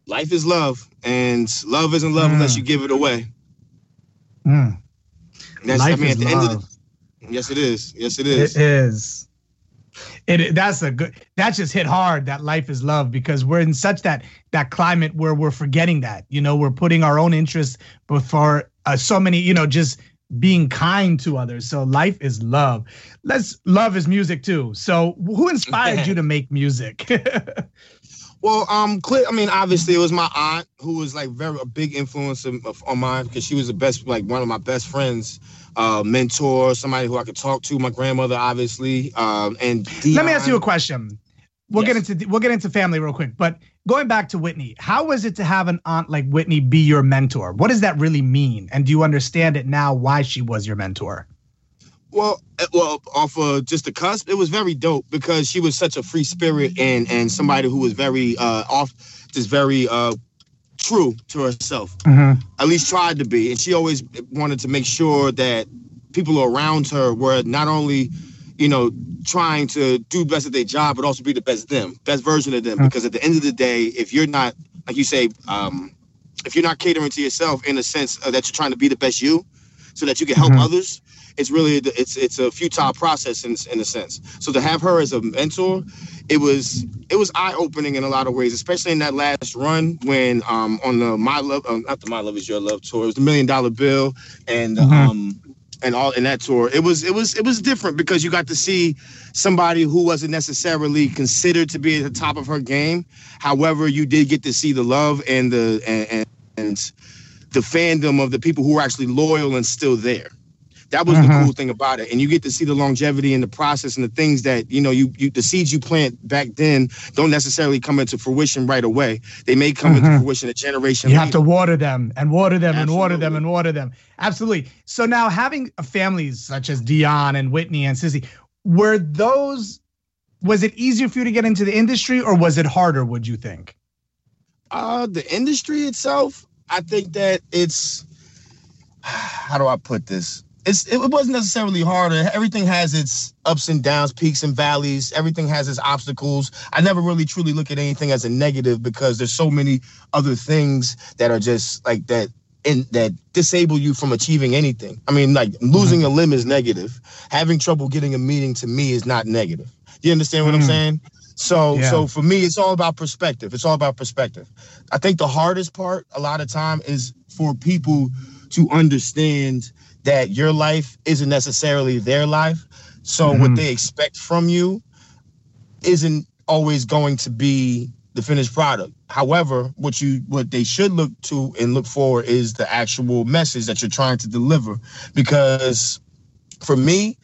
Life is love, and love isn't love unless Mm. you give it away. Mm, life I mean, is at the end of love. the, yes, it is. Yes, it is. It is. It that's a good that just hit hard that life is love because we're in such that that climate where we're forgetting that you know we're putting our own interests before uh, so many you know just being kind to others. So life is love. Let's love is music too. So who inspired you to make music? Well, um, I mean, obviously, it was my aunt who was like very a big influence of, on mine because she was the best, like one of my best friends, uh, mentor, somebody who I could talk to. My grandmother, obviously, um, and Dionne. let me ask you a question. We'll yes. get into we'll get into family real quick, but going back to Whitney, how was it to have an aunt like Whitney be your mentor? What does that really mean, and do you understand it now why she was your mentor? Well, eh, well, off of just the cusp, it was very dope because she was such a free spirit and and somebody who was very uh off, just very uh true to herself. Mm-hmm. At least tried to be, and she always wanted to make sure that people around her were not only, you know, trying to do best at their job, but also be the best them, best version of them. Mm-hmm. Because at the end of the day, if you're not, like you say, um, if you're not catering to yourself in the sense that you're trying to be the best you, so that you can help mm-hmm. others, it's really it's it's a futile process in in a sense. So to have her as a mentor, it was it was eye opening in a lot of ways, especially in that last run when um on the my love um, not the my love is your love tour, it was the million dollar bill and mm-hmm. um and all in that tour it was it was it was different because you got to see somebody who wasn't necessarily considered to be at the top of her game however you did get to see the love and the and, and the fandom of the people who were actually loyal and still there that was mm-hmm. the cool thing about it and you get to see the longevity in the process and the things that you know you, you the seeds you plant back then don't necessarily come into fruition right away they may come mm-hmm. into fruition a generation you later. have to water them and water them absolutely. and water them and water them absolutely so now having families such as dionne and whitney and Cissy, were those was it easier for you to get into the industry or was it harder would you think uh the industry itself i think that it's how do i put this it's it wasn't necessarily harder. Everything has its ups and downs, peaks and valleys. Everything has its obstacles. I never really truly look at anything as a negative because there's so many other things that are just like that and that disable you from achieving anything. I mean, like losing mm-hmm. a limb is negative. Having trouble getting a meeting to me is not negative. You understand what mm-hmm. I'm saying? So yeah. so for me, it's all about perspective. It's all about perspective. I think the hardest part a lot of time is for people to understand that your life isn't necessarily their life. So mm-hmm. what they expect from you isn't always going to be the finished product. However, what you what they should look to and look for is the actual message that you're trying to deliver. Because for me,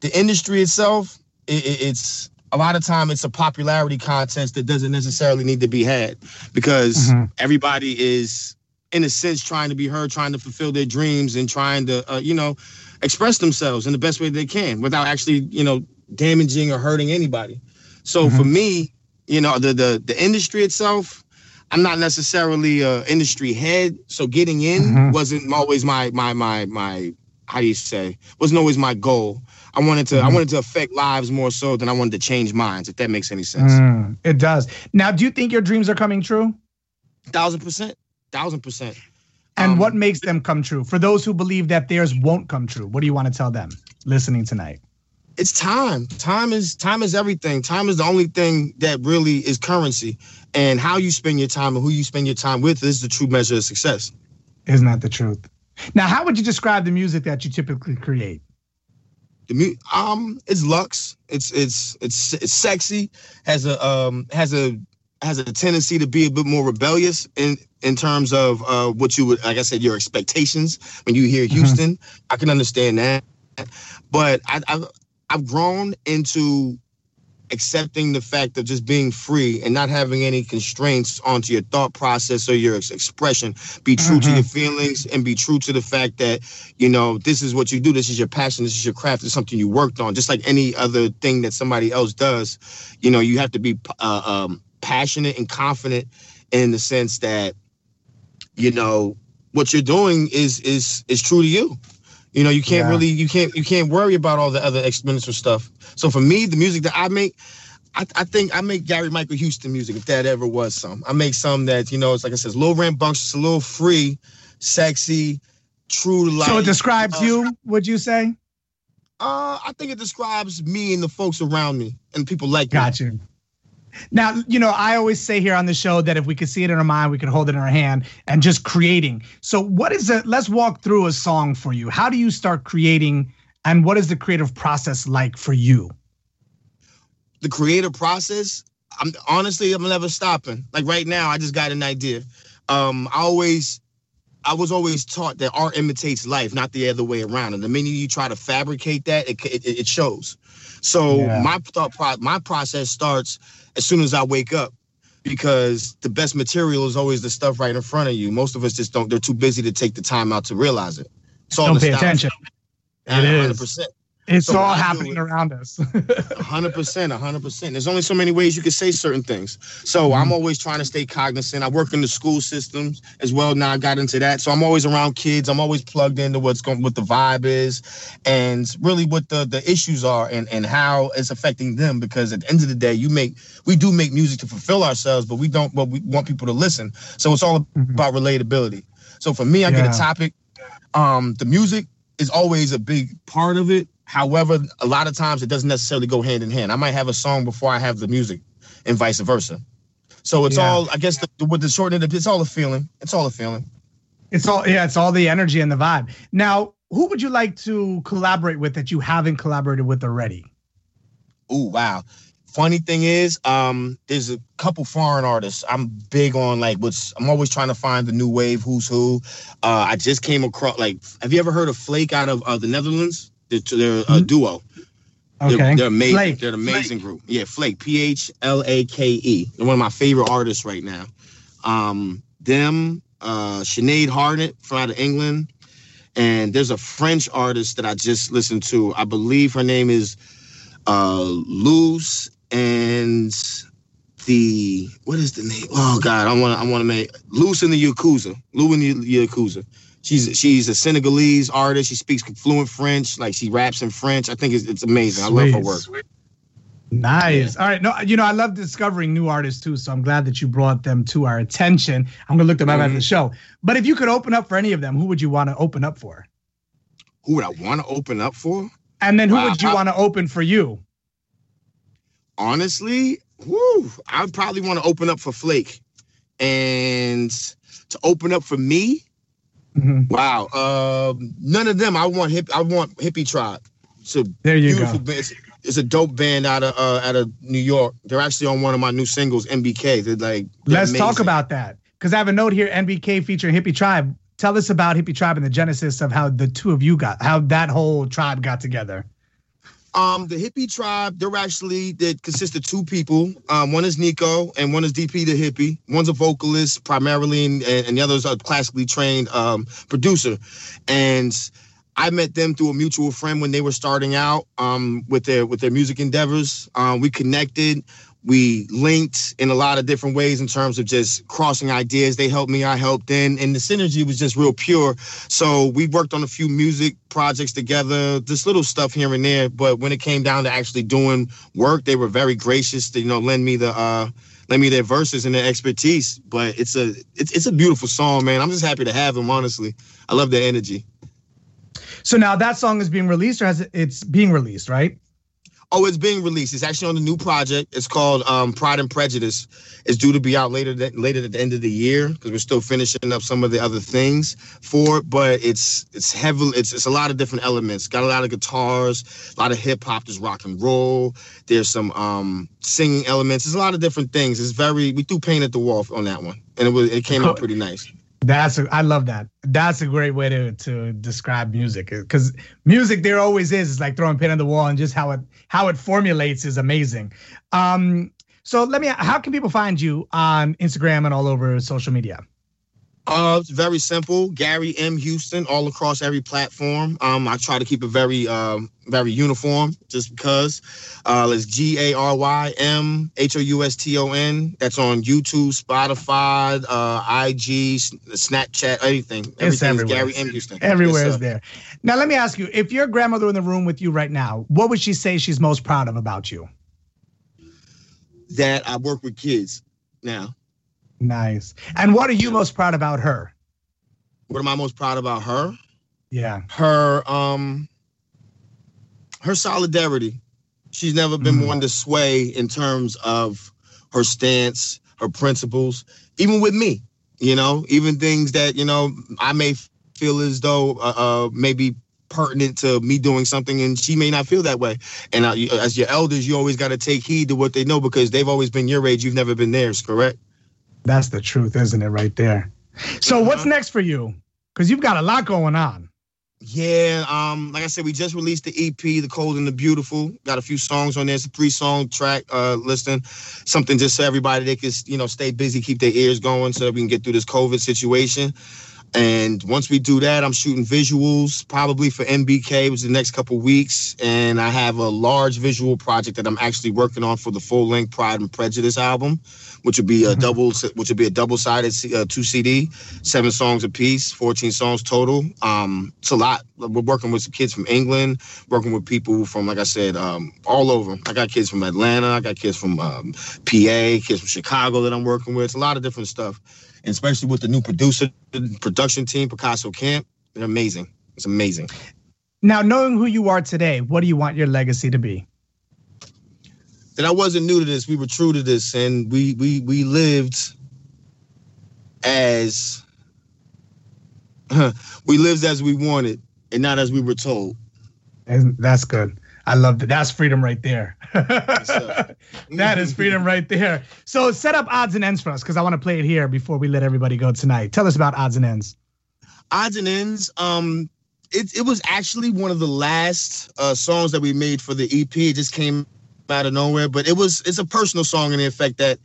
the industry itself, it, it's a lot of time it's a popularity contest that doesn't necessarily need to be had because mm-hmm. everybody is in a sense trying to be heard, trying to fulfill their dreams, and trying to uh, you know express themselves in the best way they can without actually you know damaging or hurting anybody. So mm-hmm. for me, you know the the the industry itself. I'm not necessarily a industry head, so getting in mm-hmm. wasn't always my my my my how do you say wasn't always my goal. I wanted to mm-hmm. I wanted to affect lives more so than I wanted to change minds. If that makes any sense. Mm, it does. Now, do you think your dreams are coming true? Thousand percent thousand percent. And um, what makes them come true? For those who believe that theirs won't come true, what do you want to tell them listening tonight? It's time. Time is time is everything. Time is the only thing that really is currency. And how you spend your time and who you spend your time with is the true measure of success. Isn't that the truth? Now, how would you describe the music that you typically create? The mu- um, it's luxe. It's it's it's it's sexy. Has a um has a has a tendency to be a bit more rebellious in in terms of uh, what you would, like I said, your expectations when you hear mm-hmm. Houston. Mm-hmm. I can understand that, but I, I've I've grown into accepting the fact of just being free and not having any constraints onto your thought process or your expression. Be true mm-hmm. to your feelings and be true to the fact that, you know, this is what you do. This is your passion. This is your craft. It's something you worked on. Just like any other thing that somebody else does, you know, you have to be uh, um, passionate and confident in the sense that you know what you're doing is is is true to you you know you can't yeah. really you can't you can't worry about all the other exponential stuff so for me the music that i make I, I, think I make Gary Michael Houston music if that ever was some. I make some that you know it's like I said, low rambunctious, a little free, sexy, true to life. So it describes uh, you, would you say? Uh, I think it describes me and the folks around me and people like Got me. you. Now, you know, I always say here on the show that if we could see it in our mind, we could hold it in our hand and just creating. So, what is it? Let's walk through a song for you. How do you start creating, and what is the creative process like for you? The creative process I'm honestly I'm never stopping. Like right now, I just got an idea. Um, I always I was always taught that art imitates life, not the other way around. And the minute you try to fabricate that, it it, it shows. So Yeah. my thought pro- my process starts as soon as I wake up because the best material is always the stuff right in front of you. Most of us just don't. They're too busy to take the time out to realize it. It's all Don't pay attention. It is. 100%. It's So all happening it- around us. hundred percent, hundred percent. There's only so many ways you can say certain things. So I'm always trying to stay cognizant. I work in the school systems as well. Now I got into that, so I'm always around kids. I'm always plugged into what's going, what the vibe is, and really what the the issues are, and and how it's affecting them. Because at the end of the day, you make we do make music to fulfill ourselves, but we don't. But we want people to listen. So it's all Mhm. about relatability. So for me, I get a topic. Um, the music is always a big part of it. However, a lot of times it doesn't necessarily go hand in hand. I might have a song before I have the music, and vice versa. So it's Yeah. all, I guess, the, with the short end of it's all a feeling. It's all a feeling. It's all yeah, it's all the energy and the vibe. Now, who would you like to collaborate with that you haven't collaborated with already? Ooh, wow. Funny thing is, um, there's a couple foreign artists. I'm big on like what's. I'm always trying to find the new wave. Who's who? Uh, I just came across like. Have you ever heard of Phlake out of uh, the Netherlands? They're, they're a duo. Okay. They're, they're amazing. Phlake. They're an amazing group. Yeah, Phlake. P H L A K E. They're one of my favorite artists right now. Um, them, uh, Sinead Harnett from out of England, and there's a French artist that I just listened to. I believe her name is uh, Lous, and the what is the name? Oh God, I want to I want to make Lous in the Yakuza. Lous in the Yakuza. She's she's a Senegalese artist. She speaks fluent French. Like she raps in French. I think it's, it's amazing. I love her Sweet. work. Nice. All right. No, you know, I love discovering new artists too. So I'm glad that you brought them to our attention. I'm gonna look them up after the mm-hmm. show. But if you could open up for any of them, who would you want to open up for? Who would I want to open up for? And then who would you want to open for you? Honestly, whoo, I would probably want to open up for Phlake, and to open up for me. Mhm. Wow. Um, none of them. I want hip. I want Hippie Tribe. So There you beautiful go. band. It's, it's a dope band out of uh, out of New York. They're actually on one of my new singles, MBK. They're like. they're Let's talk about that because I have a note here. NBK featuring Hippie Tribe. Tell us about Hippie Tribe and the genesis of how the two of you got, how that whole tribe got together. Um, the hippie tribe, they're actually they consist of two people. Um, one is Nico and one is DP the hippie. One's a vocalist primarily, and, and the other's a classically trained um, producer. And I met them through a mutual friend when they were starting out um, with their with their music endeavors. Um, we connected. We linked in a lot of different ways in terms of just crossing ideas. They helped me, I helped them, and the synergy was just real pure. So we worked on a few music projects together, just little stuff here and there. But when it came down to actually doing work, they were very gracious to you know lend me the uh lend me their verses and their expertise. But it's a it's it's a beautiful song, man. I'm just happy to have them. Honestly, I love their energy. So now that song is being released, or has it, it's being released, right? Oh, it's being released. It's actually on the new project. It's called um, Pride and Prejudice. It's due to be out later that, later at the end of the year because we're still finishing up some of the other things for it. But it's it's heavily It's it's a lot of different elements. Got a lot of guitars, a lot of hip hop. There's rock and roll. There's some um, singing elements. There's a lot of different things. It's very we threw paint at the wall on that one, and it was it came out pretty nice. That's a, I love that. That's a great way to to describe music because music there always is. It's like throwing pin on the wall and just how it how it formulates is amazing. Um, so let me. How can people find you on Instagram and all over social media? Uh, it's very simple. Gary M. Houston, all across every platform. Um, I try to keep it very, um, very uniform, just because. Uh, it's G A R Y M H O U S T O N. That's on YouTube, Spotify, uh, IG, Snapchat, everything. Everything's everywhere. Gary M. Houston. Everywhere Yes, is there. Now let me ask you: If your grandmother in the room with you right now, what would she say she's most proud of about you? That I work with kids now. Nice. And what are you most proud about her? What am I most proud about her? Yeah. her um her solidarity. She's never been Mhm. one to sway in terms of her stance, her principles, even with me. You know, even things that you know I may feel as though uh, uh maybe pertinent to me doing something, and she may not feel that way. And uh, as your elders, you always got to take heed to what they know because they've always been your age. You've never been theirs, correct? That's the truth, isn't it, right there? So, what's next for you? Because you've got a lot going on. Yeah, um, like I said, we just released the EP, The Cold and the Beautiful. Got a few songs on there. It's a three song track uh listing. Something just so everybody they can, you know, stay busy, keep their ears going so that we can get through this COVID situation. And once we do that, I'm shooting visuals probably for MBK, which is the next couple weeks. And I have a large visual project that I'm actually working on for the full length Pride and Prejudice album, which would be a double, which would be a double sided uh, two CD, seven songs a piece, 14 songs total. Um, it's a lot. We're working with some kids from England, working with people from, like I said, um, all over. I got kids from Atlanta, I got kids from um, PA, kids from Chicago that I'm working with. It's a lot of different stuff, and especially with the new producer, production team, Picasso Camp. They're amazing. It's amazing. Now, knowing who you are today, what do you want your legacy to be? That I wasn't new to this. We were true to this, and we we we lived as we lived as we wanted, and not as we were told. And that's good. I love that. That's freedom right there. that is freedom right there. So set up odds and ends for us because I want to play it here before we let everybody go tonight. Tell us about odds and ends. Odds and ends. Um, it it was actually one of the last uh songs that we made for the EP. It just came out of nowhere, but it was it's a personal song in the effect that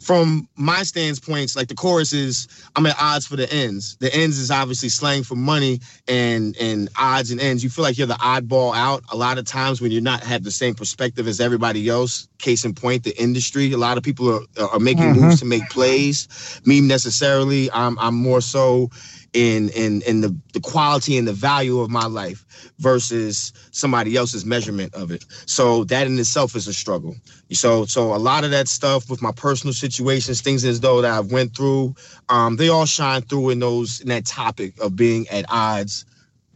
from my standpoints, like the chorus is I'm at odds for the ends. The ends is obviously slang for money and and odds and ends. You feel like you're the oddball out a lot of times when you're not have the same perspective as everybody else. Case in point, the industry. A lot of people are are making Mhm. moves to make plays. Me necessarily, I'm I'm more so in in in the the quality and the value of my life versus somebody else's measurement of it. So that in itself is a struggle. So so a lot of that stuff with my personal situations, things as though that I've went through, um, they all shine through in those in that topic of being at odds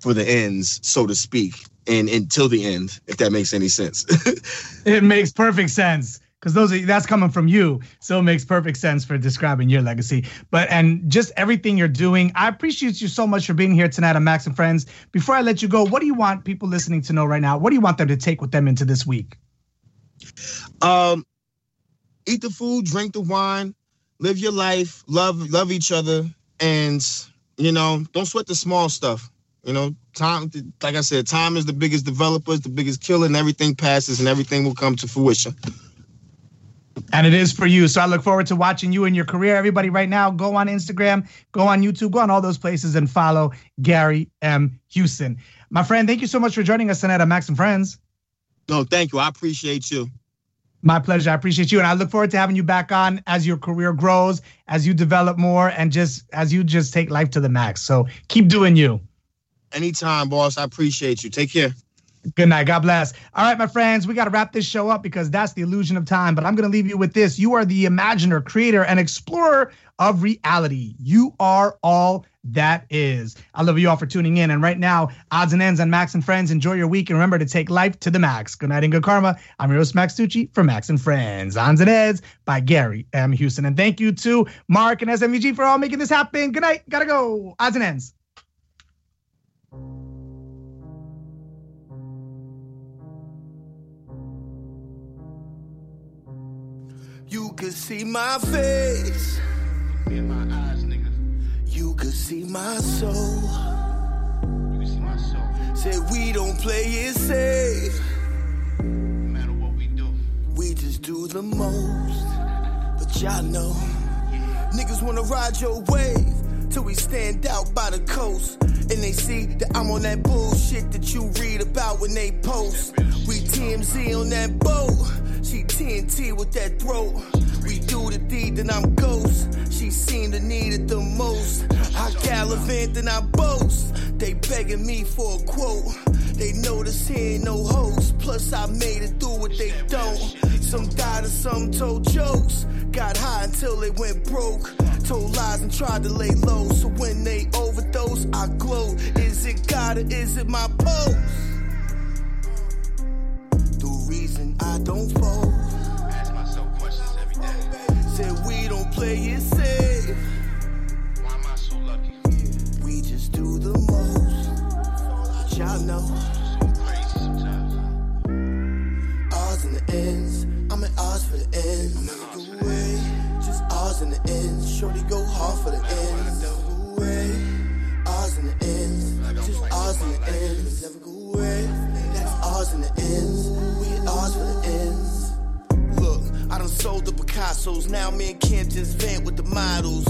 for the ends, so to speak, and until the end, if that makes any sense. It makes perfect sense because those are that's coming from you, so it makes perfect sense for describing your legacy. But and just everything you're doing, I appreciate you so much for being here tonight on Max and Friends. Before I let you go, what do you want people listening to know right now? What do you want them to take with them into this week? um, eat the food, drink the wine, live your life, love love each other, and you know, don't sweat the small stuff. You know, time, like I said, time is the biggest developer, the biggest killer, and everything passes and everything will come to fruition. And it is for you. So I look forward to watching you in your career. Everybody, right now, go on Instagram, go on YouTube, go on all those places and follow Gary M. Houston. My friend, thank you so much for joining us tonight on Max and Friends. No, thank you. I appreciate you. My pleasure. I appreciate you. And I look forward to having you back on as your career grows, as you develop more, and just as you just take life to the max. So keep doing you. Anytime, boss. I appreciate you. Take care. Good night. God bless. All right, my friends, we got to wrap this show up because that's the illusion of time. But I'm going to leave you with this. You are the imaginer, creator, and explorer of reality. You are all that is. I love you all for tuning in. And right now, odds and ends on Max and Friends. Enjoy your week and remember to take life to the max. Good night and good karma. I'm your host, Max Tucci for Max and Friends. Odds and ends by Gary M. Houston. And thank you to Mark and SMVG for all making this happen. Good night. Gotta go. Odds and ends. You could see my face. In my eyes, nigga. You could see my soul. You can see my soul. Said we don't play it safe. No matter what we do. We just do the most. But y'all know. Niggas wanna ride your wave till we stand out by the coast. And they see that I'm on that bullshit that you read about when they post. We TMZ on that boat. She TNT with that throat. We do the deed, then I'm ghost. She seem to need it the most. I gallivant, then I boast. They begging me for a quote. They notice he ain't no host. Plus, I made it through what they don't. Some died and some told jokes. Got high until they went broke. Told lies and tried to lay low. So when they overdose, I glow. Is it God or is it my pose? I don't fold. Ask myself questions every day. Said we don't play it safe. Why am I so lucky? We just do the most. Y'all know. Odds and the ends, I'm at odds for the ends. The way, just odds and the ends. Shorty go hard for the ends. The way, odds and the ends, just odds and the ends. Ours and the ends. We ours for the ends. Look, I done sold the Picassos. Now me and just vent with the models.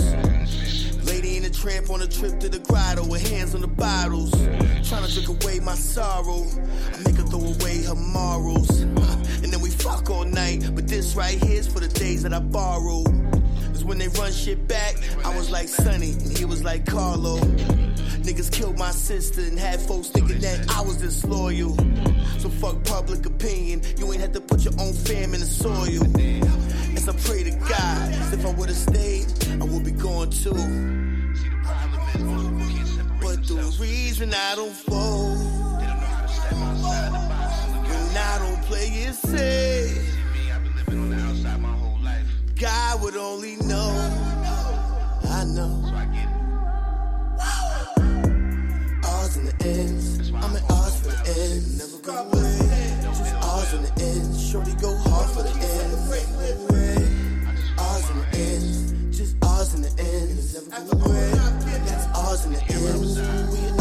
Lady in a tramp on a trip to the grotto with hands on the bottles. Trying to drink away my sorrow. I make her throw away her morals. And then we fuck all night. But this right here's for the days that I borrow. Cause when they run shit back, I was like Sonny and he was like Carlo. Niggas killed my sister and had folks thinking that I was disloyal. So fuck public opinion. You ain't had to put your own fam in the soil. As I pray to God, if I would've stayed, I would be gone too. But the reason I don't fold, when I don't play it safe, God would only know. I know. Ours and the ends. I'm in ours for the ends. Never go away. Just ours and the ends. Shorty go hard for the ends. Never go away. Ours and the ends. Just ours and the ends. Never go away. That's ours and the ends. We